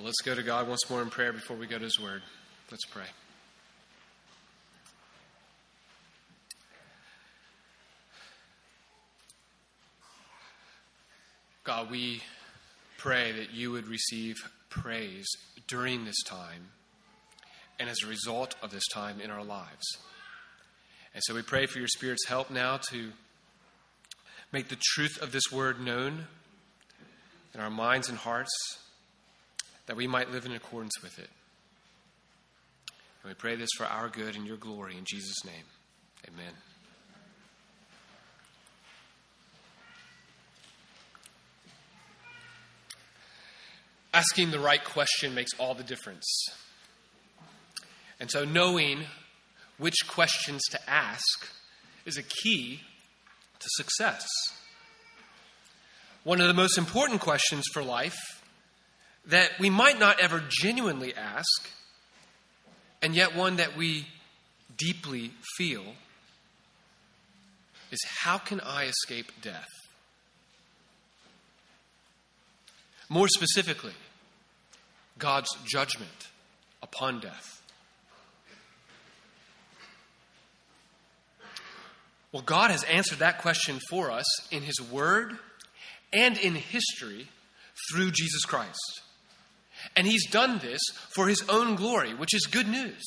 Well, let's go to God once more in prayer before we go to His Word. Let's pray. God, we pray that you would receive praise during this time and as a result of this time in our lives. And so we pray for your Spirit's help now to make the truth of this word known in our minds and hearts that we might live in accordance with it. And we pray this for our good and your glory in Jesus' name. Amen. Asking the right question makes all the difference. And so, knowing which questions to ask is a key to success. One of the most important questions for life that we might not ever genuinely ask, and yet one that we deeply feel, is how can I escape death? More specifically, God's judgment upon death. Well, God has answered that question for us in His Word and in history through Jesus Christ. And He's done this for His own glory, which is good news.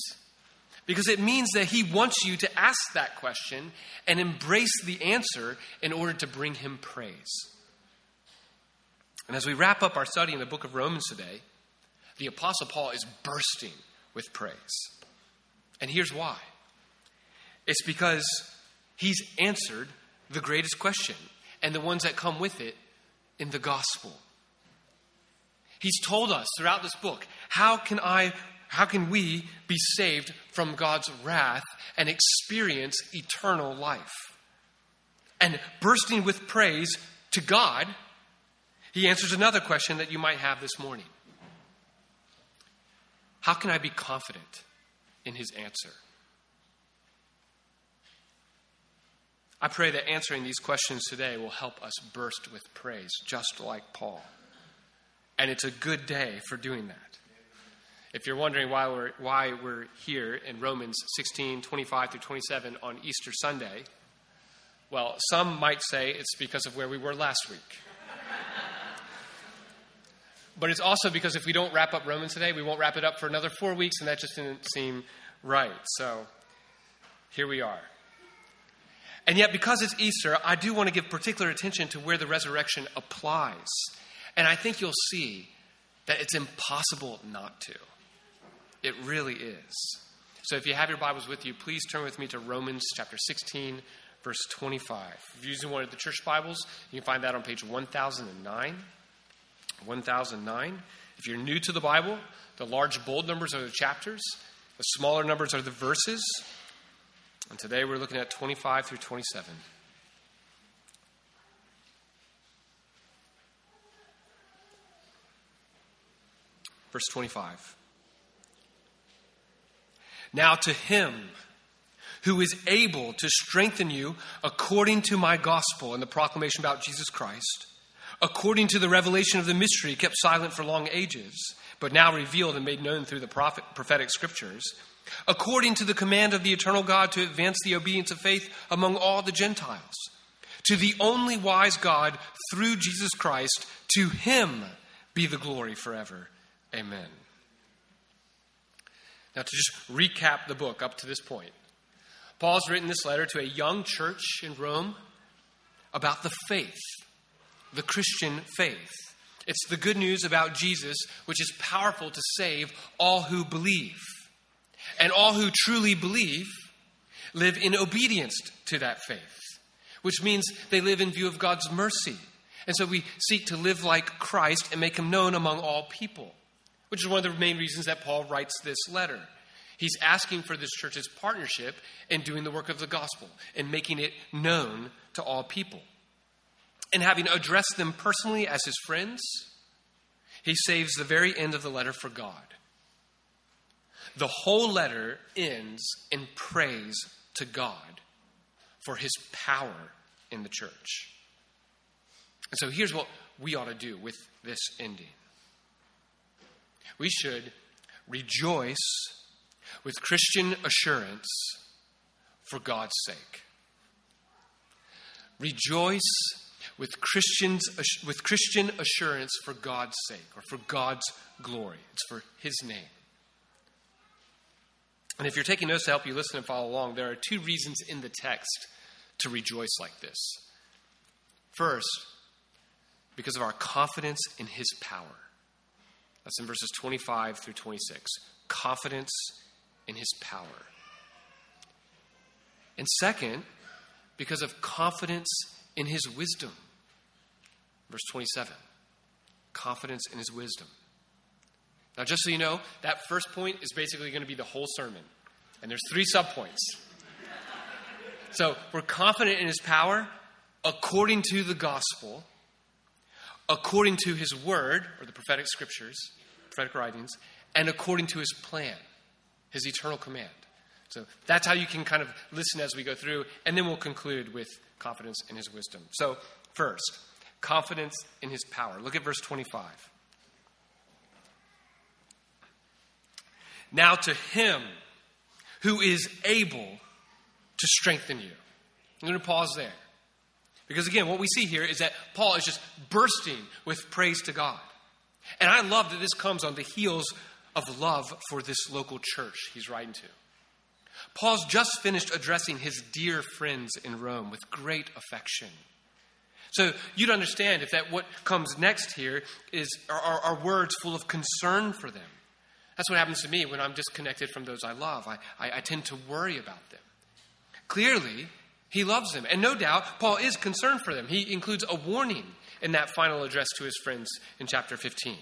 Because it means that He wants you to ask that question and embrace the answer in order to bring Him praise. And as we wrap up our study in the book of Romans today, the Apostle Paul is bursting with praise. And here's why it's because he's answered the greatest question and the ones that come with it in the gospel. He's told us throughout this book how can I how can we be saved from God's wrath and experience eternal life? And bursting with praise to God, he answers another question that you might have this morning. How can I be confident in his answer? I pray that answering these questions today will help us burst with praise, just like Paul. And it's a good day for doing that. If you're wondering why we're, why we're here in Romans 16, 25 through 27 on Easter Sunday, well, some might say it's because of where we were last week. but it's also because if we don't wrap up Romans today, we won't wrap it up for another four weeks, and that just didn't seem right. So here we are. And yet, because it's Easter, I do want to give particular attention to where the resurrection applies. And I think you'll see that it's impossible not to. It really is. So if you have your Bibles with you, please turn with me to Romans chapter 16, verse 25. If you're using one of the church Bibles, you can find that on page 1009. 1009. If you're new to the Bible, the large bold numbers are the chapters, the smaller numbers are the verses. And today we're looking at 25 through 27. Verse 25. Now to him who is able to strengthen you according to my gospel and the proclamation about Jesus Christ, according to the revelation of the mystery kept silent for long ages, but now revealed and made known through the prophet, prophetic scriptures, according to the command of the eternal God to advance the obedience of faith among all the Gentiles, to the only wise God through Jesus Christ, to him be the glory forever. Amen. Now, to just recap the book up to this point, Paul's written this letter to a young church in Rome about the faith, the Christian faith. It's the good news about Jesus, which is powerful to save all who believe. And all who truly believe live in obedience to that faith, which means they live in view of God's mercy. And so we seek to live like Christ and make him known among all people which is one of the main reasons that Paul writes this letter. He's asking for this church's partnership in doing the work of the gospel and making it known to all people. And having addressed them personally as his friends, he saves the very end of the letter for God. The whole letter ends in praise to God for his power in the church. And so here's what we ought to do with this ending We should rejoice with Christian assurance for God's sake. Rejoice with Christians with Christian assurance for God's sake or for God's glory. It's for his name. And if you're taking notes to help you listen and follow along, there are two reasons in the text to rejoice like this. First, because of our confidence in his power. That's in verses 25 through 26. Confidence in his power. And second, because of confidence in his wisdom. Verse 27 confidence in his wisdom. Now, just so you know, that first point is basically going to be the whole sermon. And there's three subpoints. so, we're confident in his power according to the gospel, according to his word, or the prophetic scriptures, prophetic writings, and according to his plan, his eternal command. So that's how you can kind of listen as we go through, and then we'll conclude with confidence in his wisdom. So, first, confidence in his power. Look at verse 25. Now, to him who is able to strengthen you. I'm going to pause there. Because again, what we see here is that Paul is just bursting with praise to God. And I love that this comes on the heels of love for this local church he's writing to. Paul's just finished addressing his dear friends in Rome with great affection. So you'd understand if that what comes next here is are, are, words full of concern for them. That's what happens to me when I'm disconnected from those I love. I, I, I tend to worry about them. Clearly, he loves them. And no doubt, Paul is concerned for them. He includes a warning in that final address to his friends in chapter 15.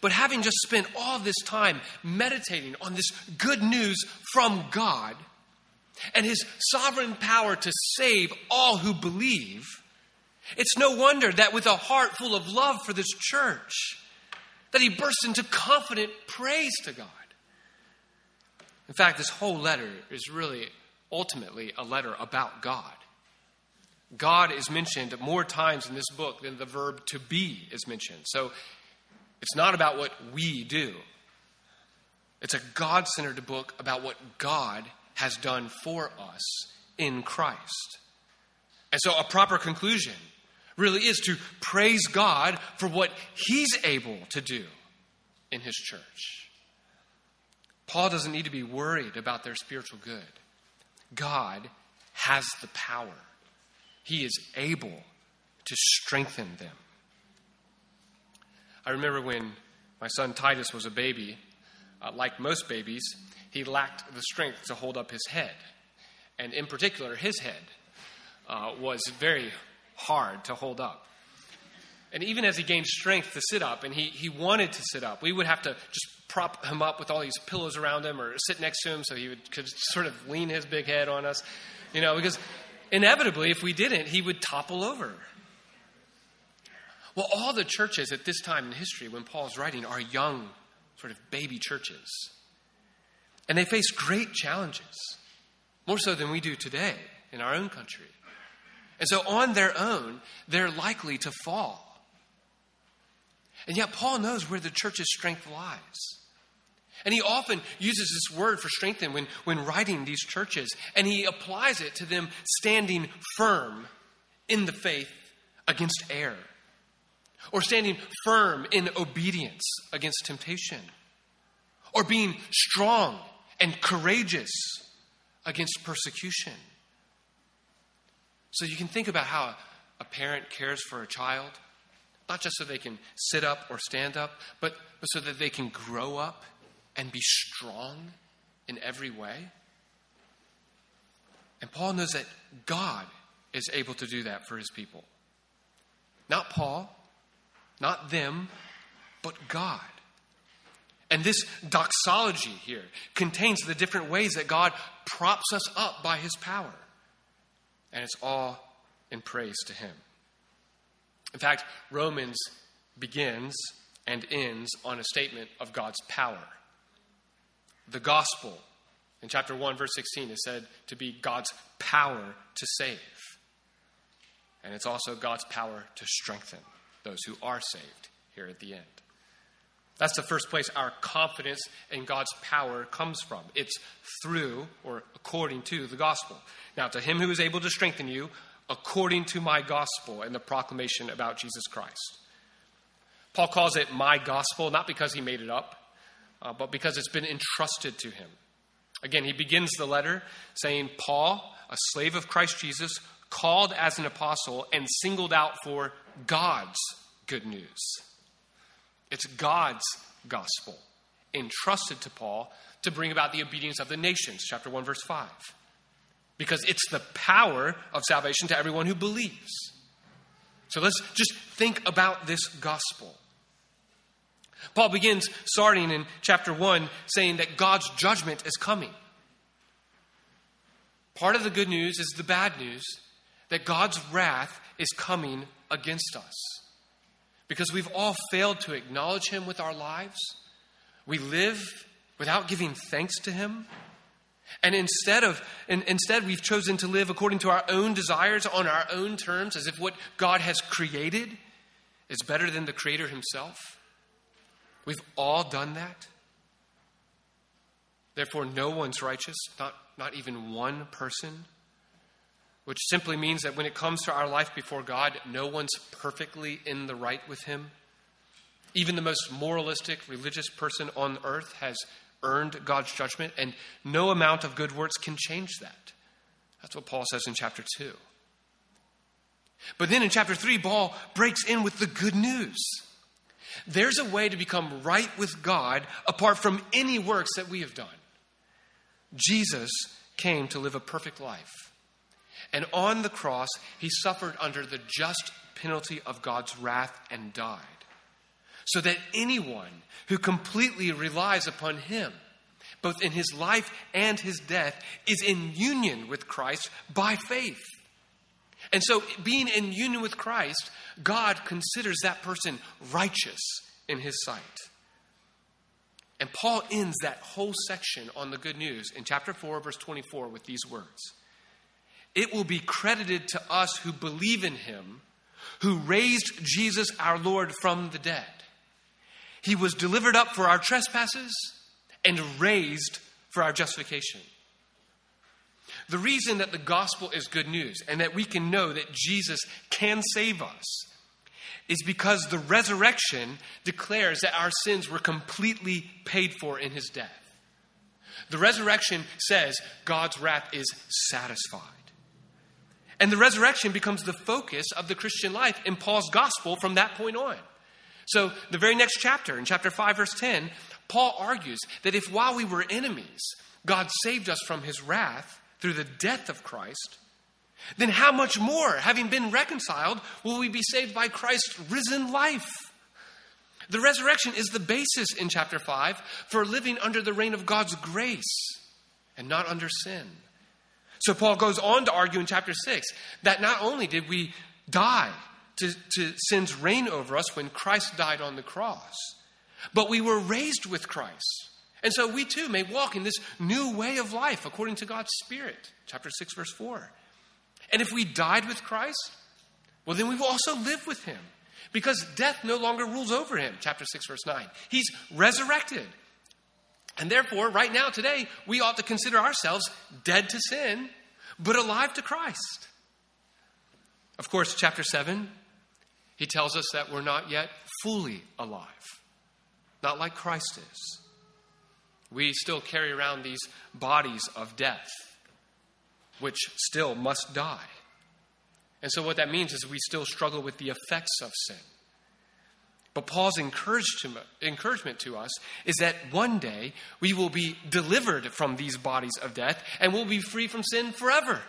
But having just spent all this time meditating on this good news from God and his sovereign power to save all who believe, it's no wonder that with a heart full of love for this church, that he bursts into confident praise to God. In fact, this whole letter is really ultimately a letter about God. God is mentioned more times in this book than the verb to be is mentioned. So it's not about what we do, it's a God centered book about what God has done for us in Christ. And so a proper conclusion really is to praise God for what He's able to do in His church. Paul doesn't need to be worried about their spiritual good. God has the power, He is able to strengthen them. I remember when my son Titus was a baby, uh, like most babies, he lacked the strength to hold up his head. And in particular, his head uh, was very hard to hold up. And even as he gained strength to sit up, and he, he wanted to sit up, we would have to just prop him up with all these pillows around him or sit next to him so he would, could sort of lean his big head on us, you know, because inevitably, if we didn't, he would topple over. Well, all the churches at this time in history, when Paul's writing, are young, sort of baby churches. And they face great challenges, more so than we do today in our own country. And so, on their own, they're likely to fall. And yet, Paul knows where the church's strength lies. And he often uses this word for strengthen when, when writing these churches, and he applies it to them standing firm in the faith against error. Or standing firm in obedience against temptation, or being strong and courageous against persecution. So you can think about how a parent cares for a child, not just so they can sit up or stand up, but, but so that they can grow up and be strong in every way. And Paul knows that God is able to do that for his people. Not Paul, not them, but God. And this doxology here contains the different ways that God props us up by his power. And it's all in praise to him. In fact, Romans begins and ends on a statement of God's power. The gospel in chapter 1, verse 16 is said to be God's power to save. And it's also God's power to strengthen those who are saved here at the end. That's the first place our confidence in God's power comes from. It's through or according to the gospel. Now, to him who is able to strengthen you, according to my gospel and the proclamation about Jesus Christ. Paul calls it my gospel, not because he made it up, uh, but because it's been entrusted to him. Again, he begins the letter saying, Paul, a slave of Christ Jesus, called as an apostle and singled out for God's good news. It's God's gospel entrusted to Paul to bring about the obedience of the nations, chapter 1, verse 5. Because it's the power of salvation to everyone who believes. So let's just think about this gospel. Paul begins starting in chapter 1 saying that God's judgment is coming. Part of the good news is the bad news that God's wrath is coming against us. Because we've all failed to acknowledge Him with our lives. We live without giving thanks to Him. And instead of instead we've chosen to live according to our own desires on our own terms as if what God has created is better than the creator himself. We've all done that. Therefore no one's righteous, not not even one person. Which simply means that when it comes to our life before God, no one's perfectly in the right with him. Even the most moralistic religious person on earth has earned God's judgment, and no amount of good works can change that. That's what Paul says in chapter 2. But then in chapter 3, Paul breaks in with the good news. There's a way to become right with God apart from any works that we have done. Jesus came to live a perfect life. And on the cross, he suffered under the just penalty of God's wrath and died so that anyone who completely relies upon him, both in his life and his death, is in union with Christ by faith. And so, being in union with Christ, God considers that person righteous in his sight. And Paul ends that whole section on the good news in chapter 4, verse 24, with these words It will be credited to us who believe in him, who raised Jesus our Lord from the dead. He was delivered up for our trespasses and raised for our justification. The reason that the gospel is good news and that we can know that Jesus can save us is because the resurrection declares that our sins were completely paid for in his death. The resurrection says God's wrath is satisfied. And the resurrection becomes the focus of the Christian life in Paul's gospel from that point on. So, the very next chapter, in chapter 5, verse 10, Paul argues that if while we were enemies, God saved us from his wrath through the death of Christ, then how much more, having been reconciled, will we be saved by Christ's risen life? The resurrection is the basis in chapter 5 for living under the reign of God's grace and not under sin. So Paul goes on to argue in chapter 6 that not only did we die to, to sin's reign over us when Christ died on the cross. But we were raised with Christ. And so we too may walk in this new way of life according to God's Spirit. Chapter 6, verse 4. And if we died with Christ, well, then we will also live with him because death no longer rules over him. Chapter 6, verse 9. He's resurrected. And therefore, right now, today, we ought to consider ourselves dead to sin, but alive to Christ. Of course, chapter 7 he tells us that we're not yet fully alive, not like Christ is. We still carry around these bodies of death, which still must die. And so, what that means is we still struggle with the effects of sin. But Paul's encouragement to us is that one day we will be delivered from these bodies of death and we'll be free from sin forever.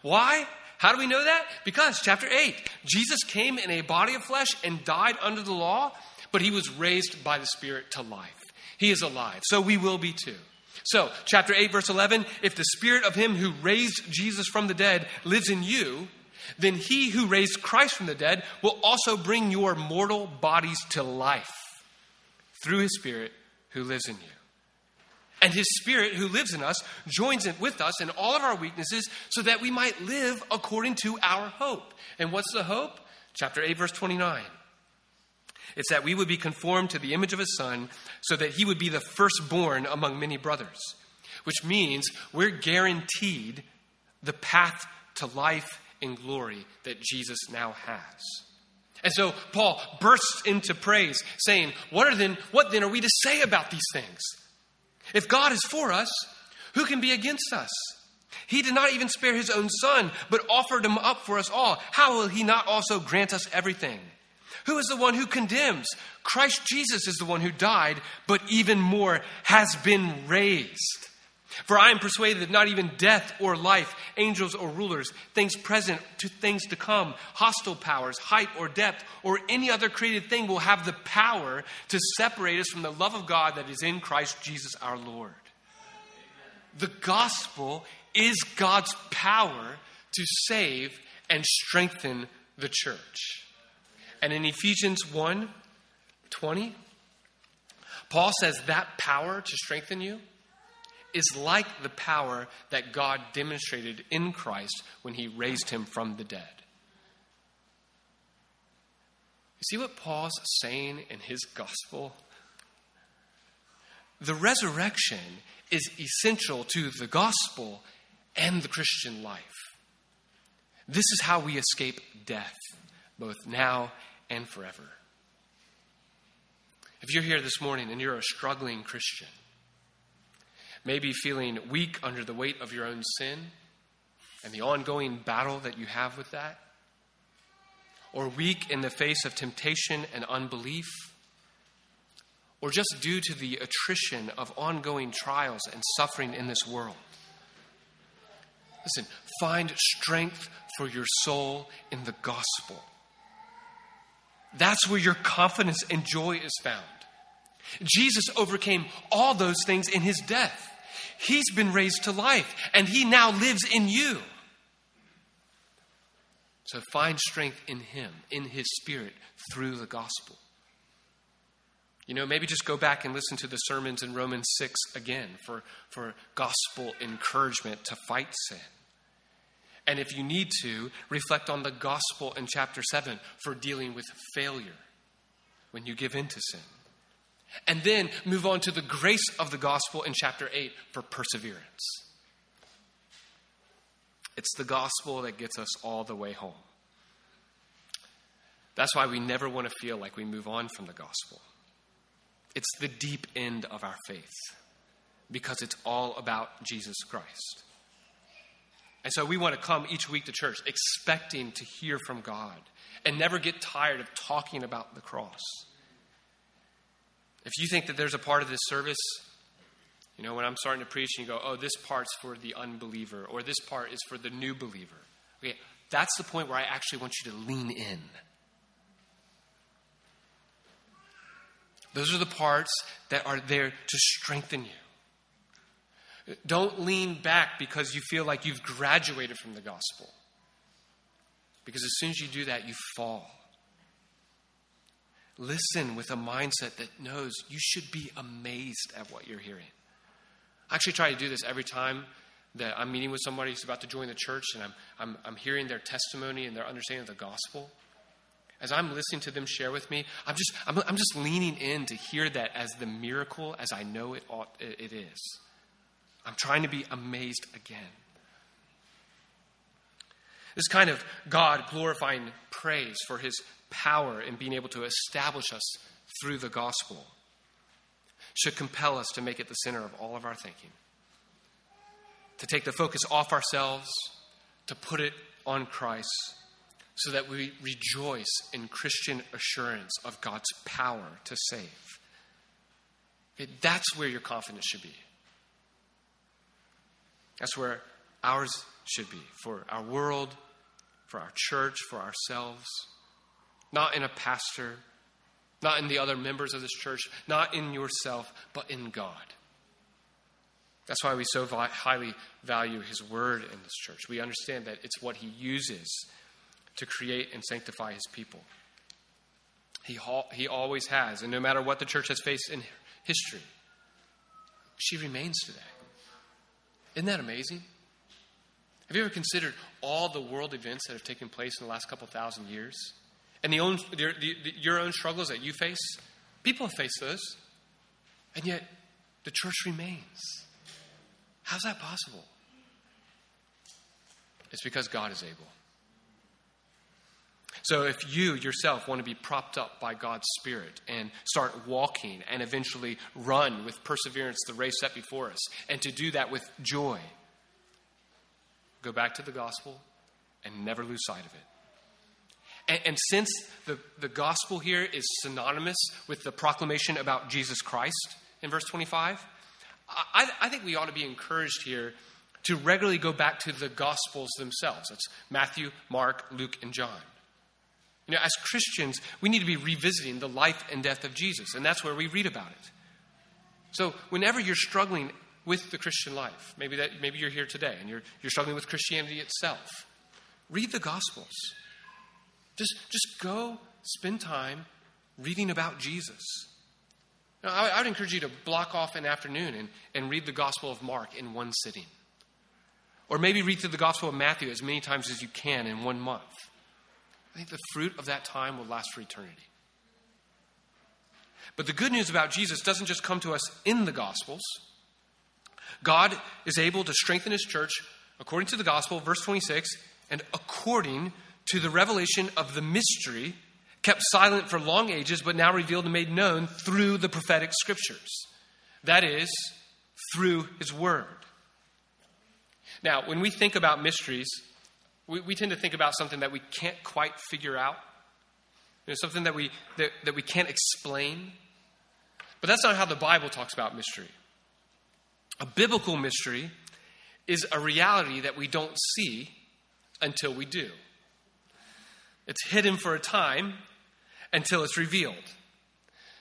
Why? How do we know that? Because, chapter 8, Jesus came in a body of flesh and died under the law, but he was raised by the Spirit to life. He is alive. So we will be too. So, chapter 8, verse 11 if the Spirit of him who raised Jesus from the dead lives in you, then he who raised Christ from the dead will also bring your mortal bodies to life through his Spirit who lives in you. And his spirit who lives in us joins in with us in all of our weaknesses so that we might live according to our hope. And what's the hope? Chapter 8, verse 29. It's that we would be conformed to the image of his son so that he would be the firstborn among many brothers, which means we're guaranteed the path to life and glory that Jesus now has. And so Paul bursts into praise, saying, What are then what then are we to say about these things? If God is for us, who can be against us? He did not even spare his own son, but offered him up for us all. How will he not also grant us everything? Who is the one who condemns? Christ Jesus is the one who died, but even more has been raised. For I am persuaded that not even death or life, angels or rulers, things present to things to come, hostile powers, height or depth, or any other created thing will have the power to separate us from the love of God that is in Christ Jesus our Lord. The gospel is God's power to save and strengthen the church. And in Ephesians 1 20, Paul says that power to strengthen you is like the power that God demonstrated in Christ when he raised him from the dead. You see what Paul's saying in his gospel? The resurrection is essential to the gospel and the Christian life. This is how we escape death, both now and forever. If you're here this morning and you're a struggling Christian, maybe feeling weak under the weight of your own sin and the ongoing battle that you have with that, or weak in the face of temptation and unbelief, or just due to the attrition of ongoing trials and suffering in this world. Listen, find strength for your soul in the gospel. That's where your confidence and joy is found. Jesus overcame all those things in his death. He's been raised to life, and he now lives in you. So find strength in him, in his spirit, through the gospel. You know, maybe just go back and listen to the sermons in Romans 6 again for, for gospel encouragement to fight sin. And if you need to, reflect on the gospel in chapter 7 for dealing with failure when you give in to sin. And then move on to the grace of the gospel in chapter 8 for perseverance. It's the gospel that gets us all the way home. That's why we never want to feel like we move on from the gospel. It's the deep end of our faith because it's all about Jesus Christ. And so we want to come each week to church expecting to hear from God and never get tired of talking about the cross. If you think that there's a part of this service, you know, when I'm starting to preach and you go, oh, this part's for the unbeliever or this part is for the new believer. Okay, that's the point where I actually want you to lean in. Those are the parts that are there to strengthen you. Don't lean back because you feel like you've graduated from the gospel. Because as soon as you do that, you fall. Listen with a mindset that knows you should be amazed at what you're hearing. I actually try to do this every time that I'm meeting with somebody who's about to join the church and I'm, I'm, I'm hearing their testimony and their understanding of the gospel. As I'm listening to them share with me, I'm just, I'm, I'm just leaning in to hear that as the miracle as I know it, ought, it is. I'm trying to be amazed again. This kind of God glorifying praise for his power in being able to establish us through the gospel should compel us to make it the center of all of our thinking. To take the focus off ourselves, to put it on Christ, so that we rejoice in Christian assurance of God's power to save. that's where your confidence should be. That's where ours should be for our world, for our church, for ourselves. Not in a pastor, not in the other members of this church, not in yourself, but in God. That's why we so highly value His Word in this church. We understand that it's what He uses to create and sanctify His people. He, he always has, and no matter what the church has faced in history, she remains today. Isn't that amazing? Have you ever considered all the world events that have taken place in the last couple thousand years? and the own, the, the, your own struggles that you face, people have faced those. And yet, the church remains. How's that possible? It's because God is able. So, if you yourself want to be propped up by God's Spirit and start walking and eventually run with perseverance the race set before us, and to do that with joy, go back to the gospel and never lose sight of it. And, and since the, the gospel here is synonymous with the proclamation about Jesus Christ in verse 25, I, I think we ought to be encouraged here to regularly go back to the gospels themselves. That's Matthew, Mark, Luke, and John. You know, as Christians, we need to be revisiting the life and death of Jesus, and that's where we read about it. So, whenever you're struggling with the Christian life, maybe that maybe you're here today and you're you're struggling with Christianity itself, read the Gospels. Just, just go spend time reading about Jesus. Now, I, I would encourage you to block off an afternoon and, and read the Gospel of Mark in one sitting. Or maybe read through the Gospel of Matthew as many times as you can in one month. I think the fruit of that time will last for eternity. But the good news about Jesus doesn't just come to us in the Gospels. God is able to strengthen his church according to the Gospel, verse 26, and according to the revelation of the mystery kept silent for long ages, but now revealed and made known through the prophetic scriptures. That is, through his word. Now, when we think about mysteries, we, we tend to think about something that we can't quite figure out, you know, something that we, that, that we can't explain. But that's not how the Bible talks about mystery. A biblical mystery is a reality that we don't see until we do. It's hidden for a time until it's revealed.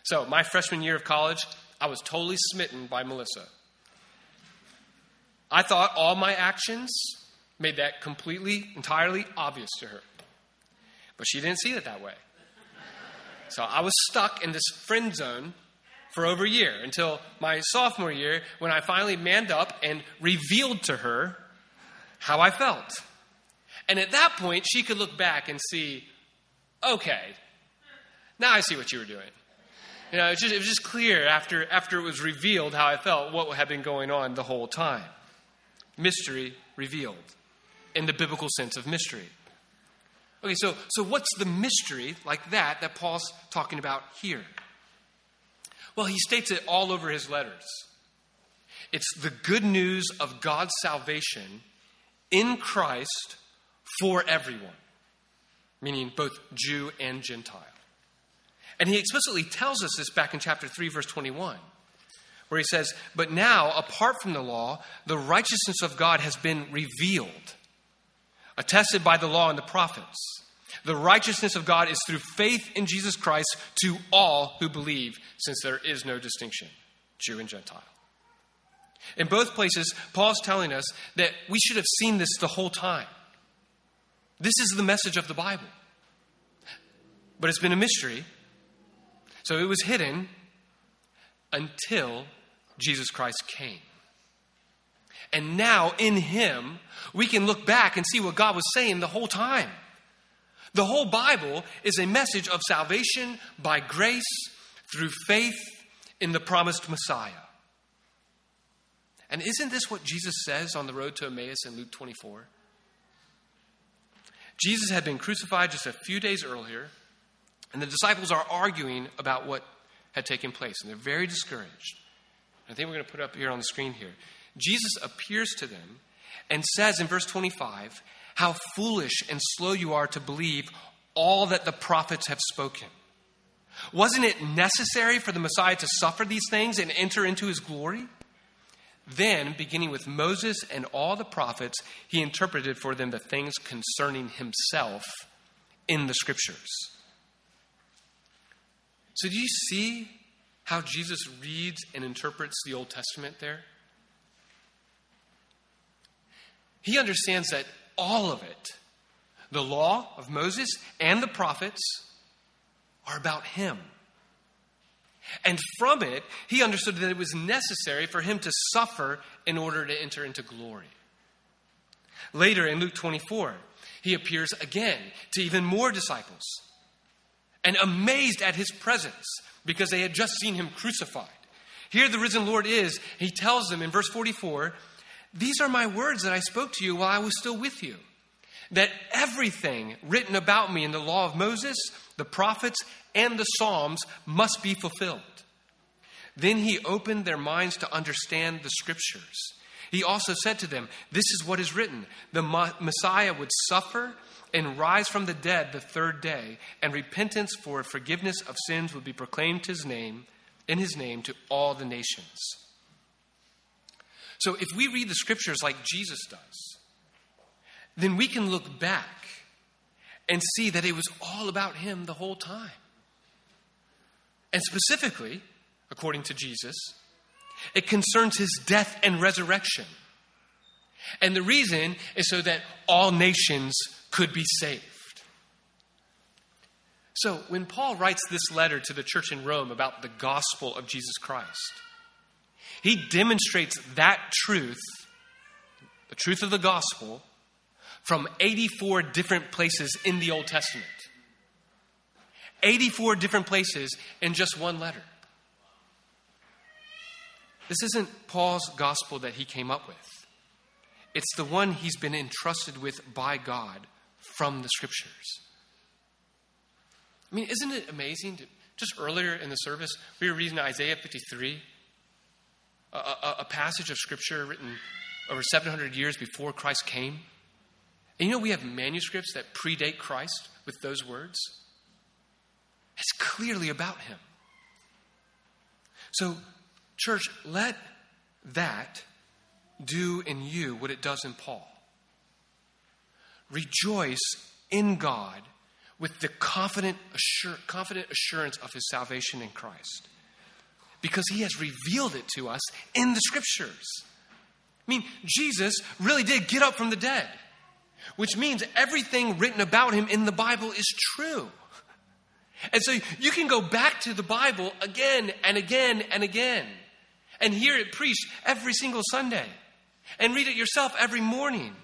So, my freshman year of college, I was totally smitten by Melissa. I thought all my actions made that completely, entirely obvious to her. But she didn't see it that way. So I was stuck in this friend zone for over a year until my sophomore year when I finally manned up and revealed to her how I felt. And at that point, she could look back and see, okay, now I see what you were doing. You know, it was just, it was just clear after, after it was revealed how I felt, what had been going on the whole time. Mystery revealed in the biblical sense of mystery. Okay, so, so what's the mystery like that that Paul's talking about here? Well, he states it all over his letters. It's the good news of God's salvation in Christ for everyone, meaning both Jew and Gentile. And he explicitly tells us this back in chapter 3, verse 21, where he says, But now, apart from the law, the righteousness of God has been revealed, attested by the law and the prophets. The righteousness of God is through faith in Jesus Christ to all who believe, since there is no distinction, Jew and Gentile. In both places, Paul's telling us that we should have seen this the whole time. This is the message of the Bible. But it's been a mystery. So it was hidden until Jesus Christ came. And now, in Him, we can look back and see what God was saying the whole time. The whole Bible is a message of salvation by grace through faith in the promised Messiah. And isn't this what Jesus says on the road to Emmaus in Luke 24? Jesus had been crucified just a few days earlier, and the disciples are arguing about what had taken place, and they're very discouraged. I think we're going to put up here on the screen here. Jesus appears to them and says in verse 25, How foolish and slow you are to believe all that the prophets have spoken. Wasn't it necessary for the Messiah to suffer these things and enter into his glory? Then, beginning with Moses and all the prophets, he interpreted for them the things concerning himself in the scriptures. So, do you see how Jesus reads and interprets the Old Testament there? He understands that all of it, the law of Moses and the prophets, are about him. And from it, he understood that it was necessary for him to suffer in order to enter into glory. Later in Luke 24, he appears again to even more disciples. and amazed at his presence because they had just seen him crucified. Here the risen Lord is. He tells them in verse 44 These are my words that I spoke to you while I was still with you. That everything written about me in the law of Moses, the prophets, and the Psalms must be fulfilled. Then he opened their minds to understand the scriptures. He also said to them, This is what is written the Messiah would suffer and rise from the dead the third day, and repentance for forgiveness of sins would be proclaimed his name, in his name to all the nations. So if we read the scriptures like Jesus does, then we can look back and see that it was all about him the whole time. And specifically, according to Jesus, it concerns his death and resurrection. And the reason is so that all nations could be saved. So, when Paul writes this letter to the church in Rome about the gospel of Jesus Christ, he demonstrates that truth, the truth of the gospel, from 84 different places in the Old Testament. 84 different places in just one letter. This isn't Paul's gospel that he came up with. It's the one he's been entrusted with by God from the scriptures. I mean, isn't it amazing? To, just earlier in the service, we were reading Isaiah 53, a, a, a passage of scripture written over 700 years before Christ came. And you know, we have manuscripts that predate Christ with those words. It's clearly about him. So, church, let that do in you what it does in Paul. Rejoice in God with the confident, assur- confident assurance of his salvation in Christ because he has revealed it to us in the scriptures. I mean, Jesus really did get up from the dead, which means everything written about him in the Bible is true. And so you can go back to the Bible again and again and again and hear it preached every single Sunday and read it yourself every morning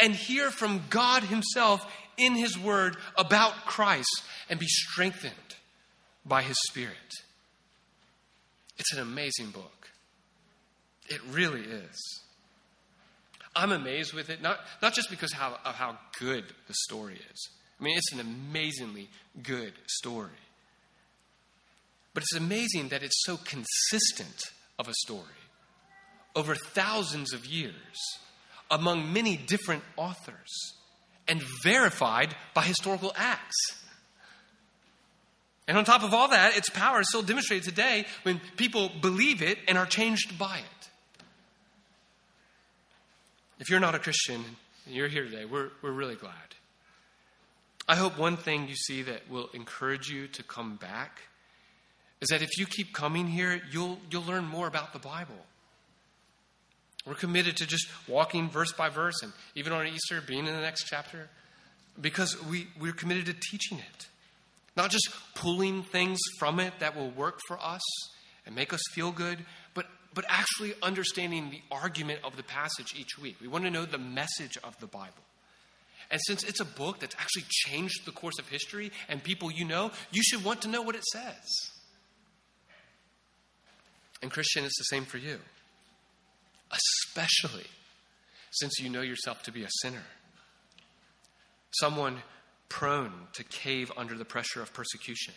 and hear from God Himself in His Word about Christ and be strengthened by His Spirit. It's an amazing book. It really is. I'm amazed with it, not, not just because how, of how good the story is. I mean, it's an amazingly good story. But it's amazing that it's so consistent of a story over thousands of years among many different authors and verified by historical acts. And on top of all that, its power is still demonstrated today when people believe it and are changed by it. If you're not a Christian and you're here today, we're, we're really glad. I hope one thing you see that will encourage you to come back is that if you keep coming here, you'll, you'll learn more about the Bible. We're committed to just walking verse by verse and even on Easter, being in the next chapter, because we, we're committed to teaching it. Not just pulling things from it that will work for us and make us feel good, but, but actually understanding the argument of the passage each week. We want to know the message of the Bible. And since it's a book that's actually changed the course of history and people you know, you should want to know what it says. And, Christian, it's the same for you, especially since you know yourself to be a sinner, someone prone to cave under the pressure of persecution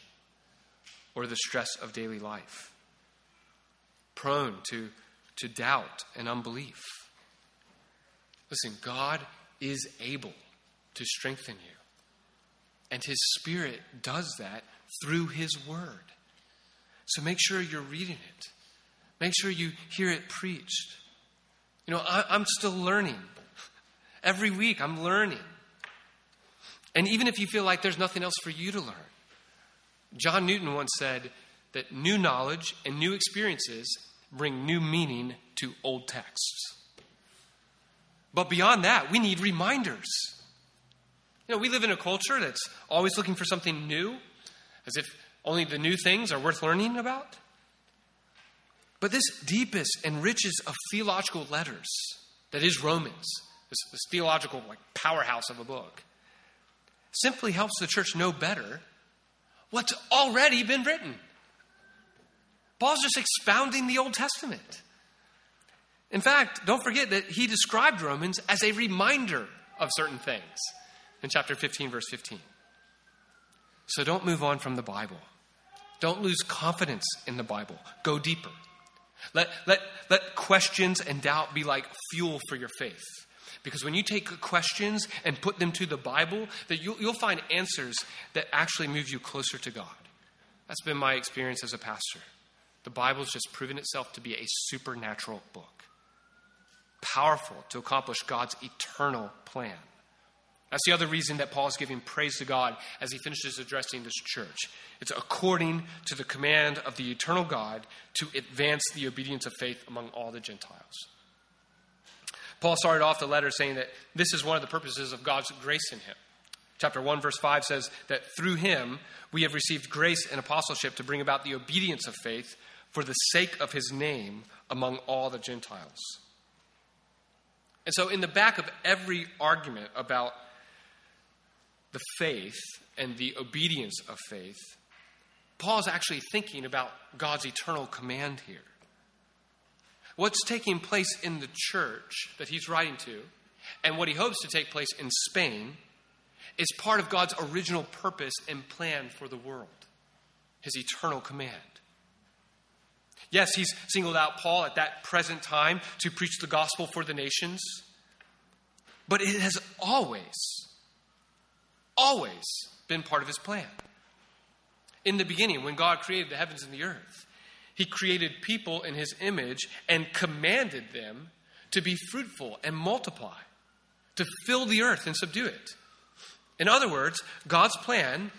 or the stress of daily life, prone to, to doubt and unbelief. Listen, God is able to strengthen you. And His Spirit does that through His Word. So make sure you're reading it. Make sure you hear it preached. You know, I, am still learning. Every week I'm learning. And even if you feel like there's nothing else for you to learn, John Newton once said that new knowledge and new experiences bring new meaning to old texts. But beyond that, we need reminders. You know, we live in a culture that's always looking for something new, as if only the new things are worth learning about. But this deepest and richest of theological letters, that is Romans, this, this theological like powerhouse of a book, simply helps the church know better what's already been written. Paul's just expounding the Old Testament. In fact, don't forget that he described Romans as a reminder of certain things in chapter 15, verse 15. So don't move on from the Bible. Don't lose confidence in the Bible. Go deeper. Let, let, let questions and doubt be like fuel for your faith. Because when you take questions and put them to the Bible, that you'll, you'll find answers that actually move you closer to God. That's been my experience as a pastor. The Bible's just proven itself to be a supernatural book, powerful to accomplish God's eternal plan. That's the other reason that Paul is giving praise to God as he finishes addressing this church. It's according to the command of the eternal God to advance the obedience of faith among all the Gentiles. Paul started off the letter saying that this is one of the purposes of God's grace in him. Chapter 1, verse 5 says that through him we have received grace and apostleship to bring about the obedience of faith for the sake of his name among all the Gentiles. And so, in the back of every argument about the faith and the obedience of faith, Paul is actually thinking about God's eternal command here. What's taking place in the church that he's writing to, and what he hopes to take place in Spain, is part of God's original purpose and plan for the world, his eternal command. Yes, he's singled out Paul at that present time to preach the gospel for the nations, but it has always always been part of his plan. In the beginning, when God created the heavens and the earth, he created people in his image and commanded them to be fruitful and multiply, to fill the earth and subdue it. In other words, God's plan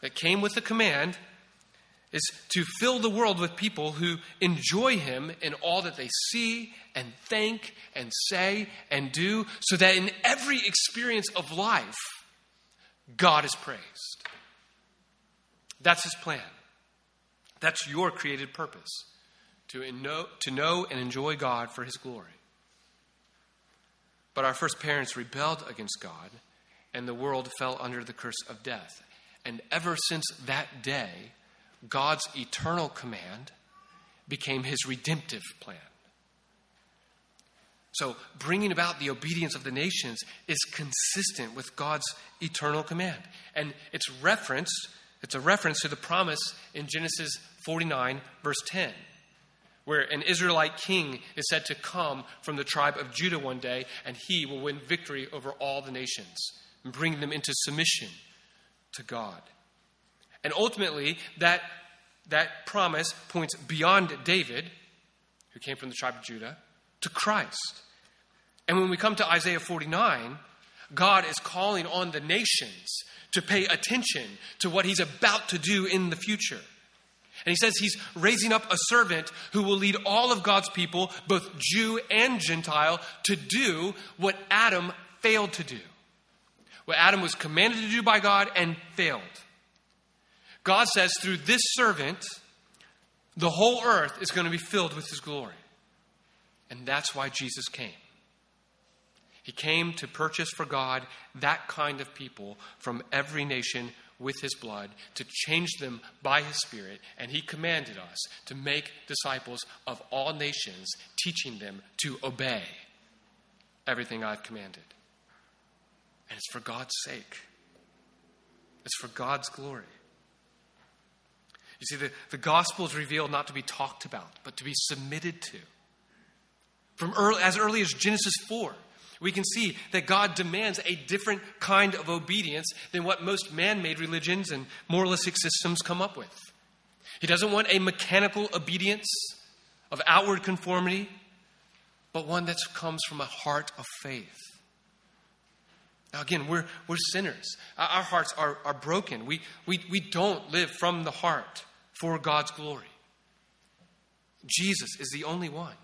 that came with the command is to fill the world with people who enjoy him in all that they see and think and say and do, so that in every experience of life, God is praised. That's his plan. That's your created purpose to know, to know and enjoy God for his glory. But our first parents rebelled against God, and the world fell under the curse of death. And ever since that day, God's eternal command became his redemptive plan. So, bringing about the obedience of the nations is consistent with God's eternal command. And it's referenced, it's a reference to the promise in Genesis 49, verse 10, where an Israelite king is said to come from the tribe of Judah one day, and he will win victory over all the nations and bring them into submission to God. And ultimately, that, that promise points beyond David, who came from the tribe of Judah, to Christ and when we come to Isaiah 49, God is calling on the nations to pay attention to what he's about to do in the future. And he says he's raising up a servant who will lead all of God's people, both Jew and Gentile, to do what Adam failed to do. What Adam was commanded to do by God and failed. God says through this servant, the whole earth is going to be filled with his glory. And that's why Jesus came. He came to purchase for God that kind of people from every nation with his blood, to change them by his Spirit, and he commanded us to make disciples of all nations, teaching them to obey everything I've commanded. And it's for God's sake, it's for God's glory. You see, the, the gospel is revealed not to be talked about, but to be submitted to. From early, as early as Genesis 4, we can see that God demands a different kind of obedience than what most man made religions and moralistic systems come up with. He doesn't want a mechanical obedience of outward conformity, but one that comes from a heart of faith. Now, again, we're, we're sinners. Our hearts are, are broken. We, we, we don't live from the heart for God's glory. Jesus is the only one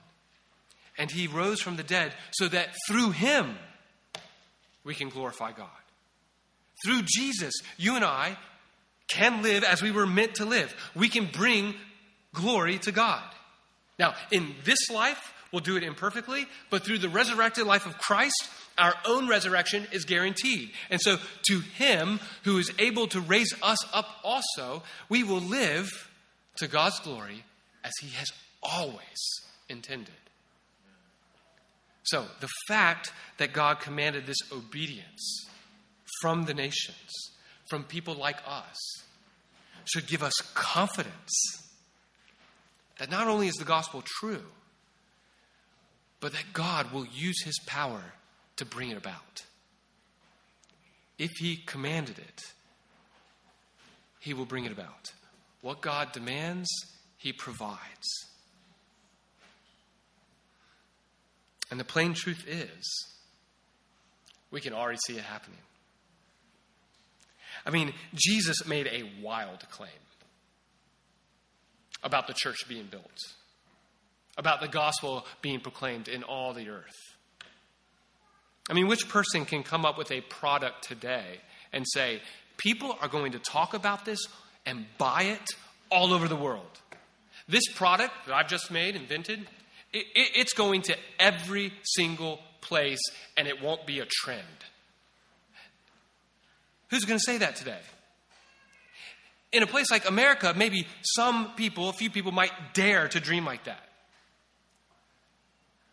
and he rose from the dead so that through him we can glorify God. Through Jesus, you and I can live as we were meant to live. We can bring glory to God. Now, in this life, we'll do it imperfectly, but through the resurrected life of Christ, Our own resurrection is guaranteed. And so, to him who is able to raise us up also, we will live to God's glory as he has always intended. So, the fact that God commanded this obedience from the nations, from people like us, should give us confidence that not only is the gospel true, but that God will use his power to bring it about. If he commanded it, he will bring it about. What God demands, he provides. And the plain truth is, we can already see it happening. I mean, Jesus made a wild claim about the church being built, about the gospel being proclaimed in all the earth. I mean, which person can come up with a product today and say, people are going to talk about this and buy it all over the world? This product that I've just made, invented, it, it, it's going to every single place and it won't be a trend. Who's going to say that today? In a place like America, maybe some people, a few people might dare to dream like that.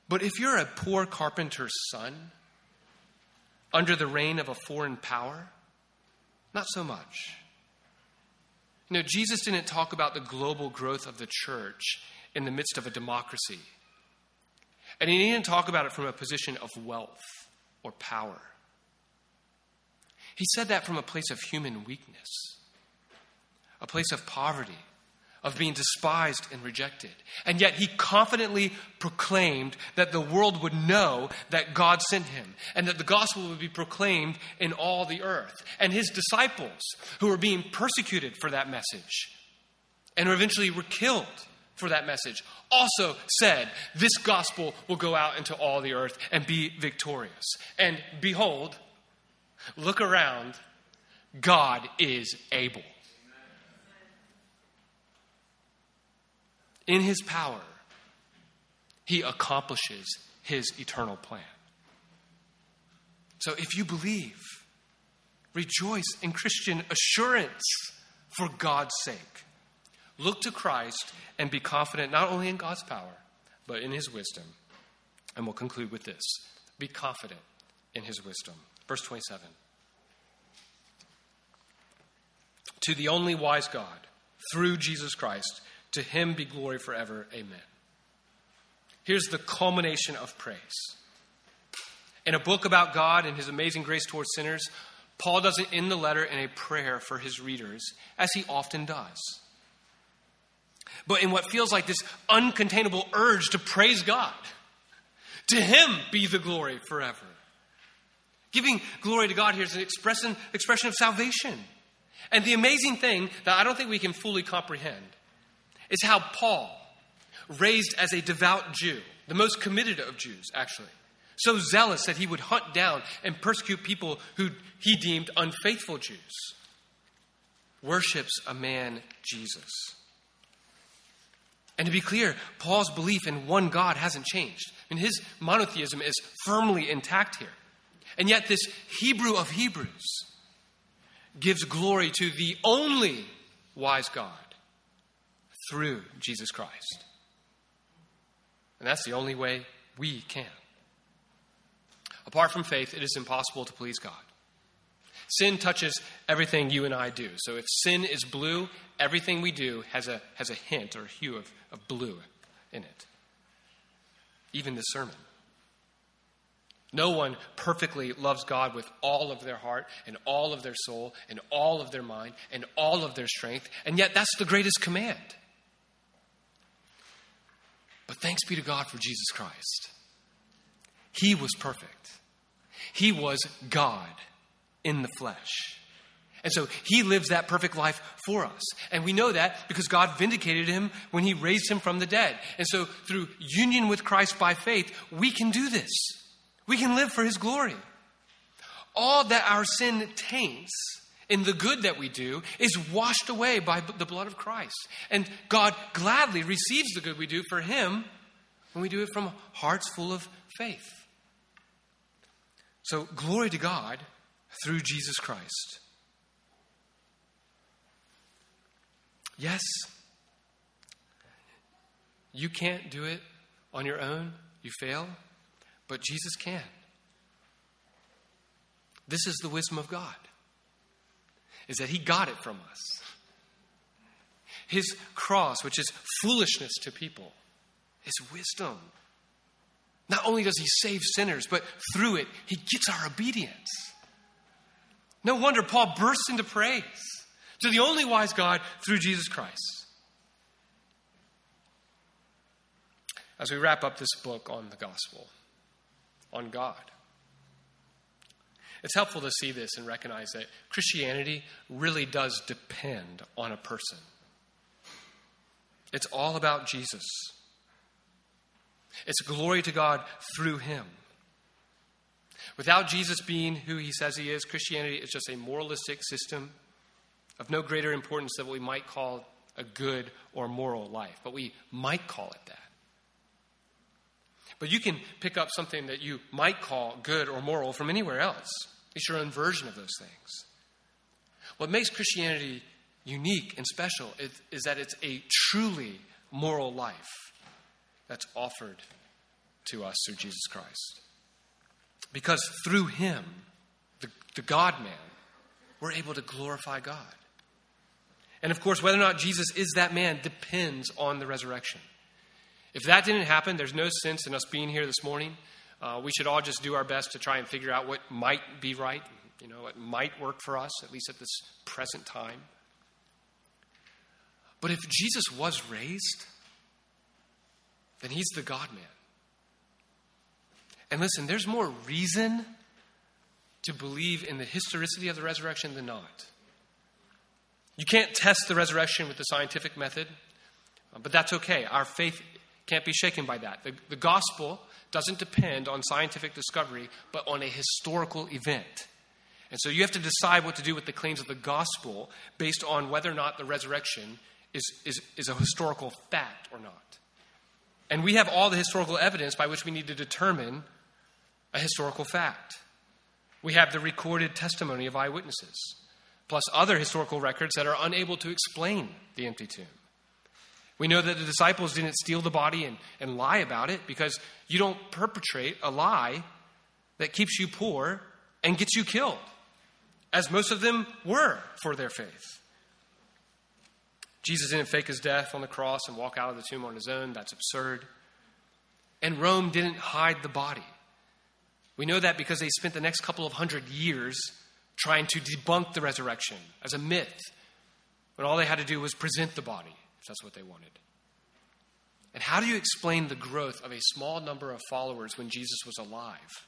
But if you're a poor carpenter's son, under the reign of a foreign power, not so much. You know, Jesus didn't talk about the global growth of the church in the midst of a democracy. And he didn't talk about it from a position of wealth or power. He said that from a place of human weakness, a place of poverty, of being despised and rejected. And yet he confidently proclaimed that the world would know that God sent him and that the gospel would be proclaimed in all the earth. And his disciples, who were being persecuted for that message and eventually were killed for that message, also said, This gospel will go out into all the earth and be victorious. And behold, look around, God is able. in his power, he accomplishes his eternal plan. So if you believe, rejoice in Christian assurance for God's sake. Look to Christ and be confident not only in God's power, but in his wisdom. And we'll conclude with this be confident in his wisdom. Verse 27. To the only wise God, through Jesus Christ, to him be glory forever. Amen. Here's the culmination of praise. In a book about God and his amazing grace towards sinners, Paul doesn't end the letter in a prayer for his readers, as he often does. But in what feels like this uncontainable urge to praise God, to him be the glory forever. Giving glory to God here is an expression, expression of salvation. And the amazing thing that I don't think we can fully comprehend is how Paul, raised as a devout Jew, the most committed of Jews, actually, so zealous that he would hunt down and persecute people who he deemed unfaithful Jews, worships a man, Jesus. And to be clear, Paul's belief in one God hasn't changed. I mean, his monotheism is firmly intact here. And yet, this Hebrew of Hebrews gives glory to the only wise God through Jesus Christ. And that's the only way we can. Apart from faith, it is impossible to please God. Sin touches everything you and I do. So if sin is blue, everything we do has a, has a hint or a hue of, of blue in it. Even the sermon. No one perfectly loves God with all of their heart and all of their soul and all of their mind and all of their strength, and yet that's the greatest command. But thanks be to God for Jesus Christ. He was perfect, He was God in the flesh. And so he lives that perfect life for us. And we know that because God vindicated him when he raised him from the dead. And so through union with Christ by faith, we can do this. We can live for his glory. All that our sin taints in the good that we do is washed away by the blood of Christ. And God gladly receives the good we do for Him when we do it from hearts full of faith. So, glory to God through Jesus Christ. Yes, you can't do it on your own, you fail, but Jesus can. This is the wisdom of God. Is that he got it from us. His cross, which is foolishness to people, is wisdom. Not only does he save sinners, but through it, he gets our obedience. No wonder Paul bursts into praise to the only wise God through Jesus Christ. As we wrap up this book on the gospel, on God, it's helpful to see this and recognize that Christianity really does depend on a person. It's all about Jesus. It's glory to God through him. Without Jesus being who he says he is, Christianity is just a moralistic system of no greater importance than what we might call a good or moral life, but we might call it that. But you can pick up something that you might call good or moral from anywhere else. It's your own version of those things. What makes Christianity unique and special is, is that it's a truly moral life that's offered to us through Jesus Christ. Because through him, the, the God man, we're able to glorify God. And of course, whether or not Jesus is that man depends on the resurrection. If that didn't happen, there's no sense in us being here this morning. Uh, we should all just do our best to try and figure out what might be right, you know, what might work for us, at least at this present time. But if Jesus was raised, then he's the God man. And listen, there's more reason to believe in the historicity of the resurrection than not. You can't test the resurrection with the scientific method, but that's okay. Our faith can't be shaken by that. The, the gospel doesn't depend on scientific discovery, but on a historical event. And so you have to decide what to do with the claims of the gospel based on whether or not the resurrection is, is, is a historical fact or not. And we have all the historical evidence by which we need to determine a historical fact. We have the recorded testimony of eyewitnesses, plus other historical records that are unable to explain the empty tomb. We know that the disciples didn't steal the body and, and lie about it because you don't perpetrate a lie that keeps you poor and gets you killed, as most of them were for their faith. Jesus didn't fake his death on the cross and walk out of the tomb on his own. That's absurd. And Rome didn't hide the body. We know that because they spent the next couple of hundred years trying to debunk the resurrection as a myth, when all they had to do was present the body if that's what they wanted. And how do you explain the growth of a small number of followers when Jesus was alive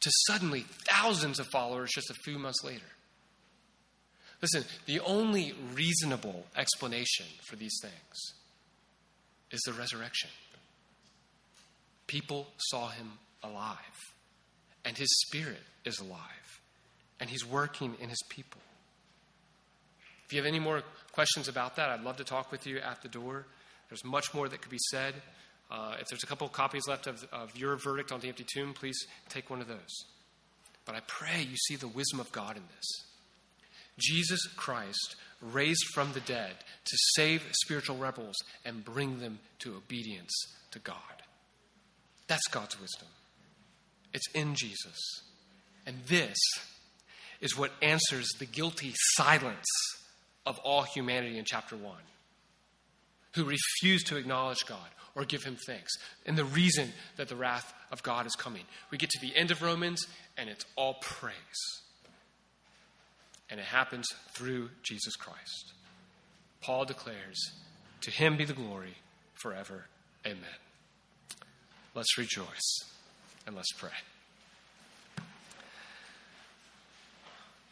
to suddenly thousands of followers just a few months later? Listen, the only reasonable explanation for these things is the resurrection. People saw him alive, and his spirit is alive, and he's working in his people. If you have any more questions about that, I'd love to talk with you at the door. There's much more that could be said. Uh, if there's a couple of copies left of, of your verdict on the empty tomb, please take one of those. But I pray you see the wisdom of God in this. Jesus Christ raised from the dead to save spiritual rebels and bring them to obedience to God. That's God's wisdom. It's in Jesus. And this is what answers the guilty silence of all humanity in chapter 1 who refuse to acknowledge God or give him thanks. And the reason that the wrath of God is coming. We get to the end of Romans, and it's all praise. And it happens through Jesus Christ. Paul declares, To him be the glory forever. Amen. Let's rejoice and let's pray.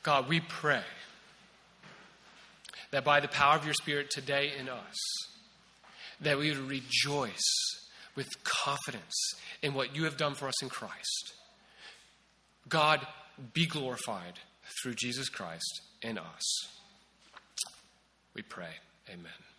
God, we pray that by the power of your Spirit today in us, that we would rejoice with confidence in what you have done for us in Christ. God, be glorified through Jesus Christ in us. We pray. Amen.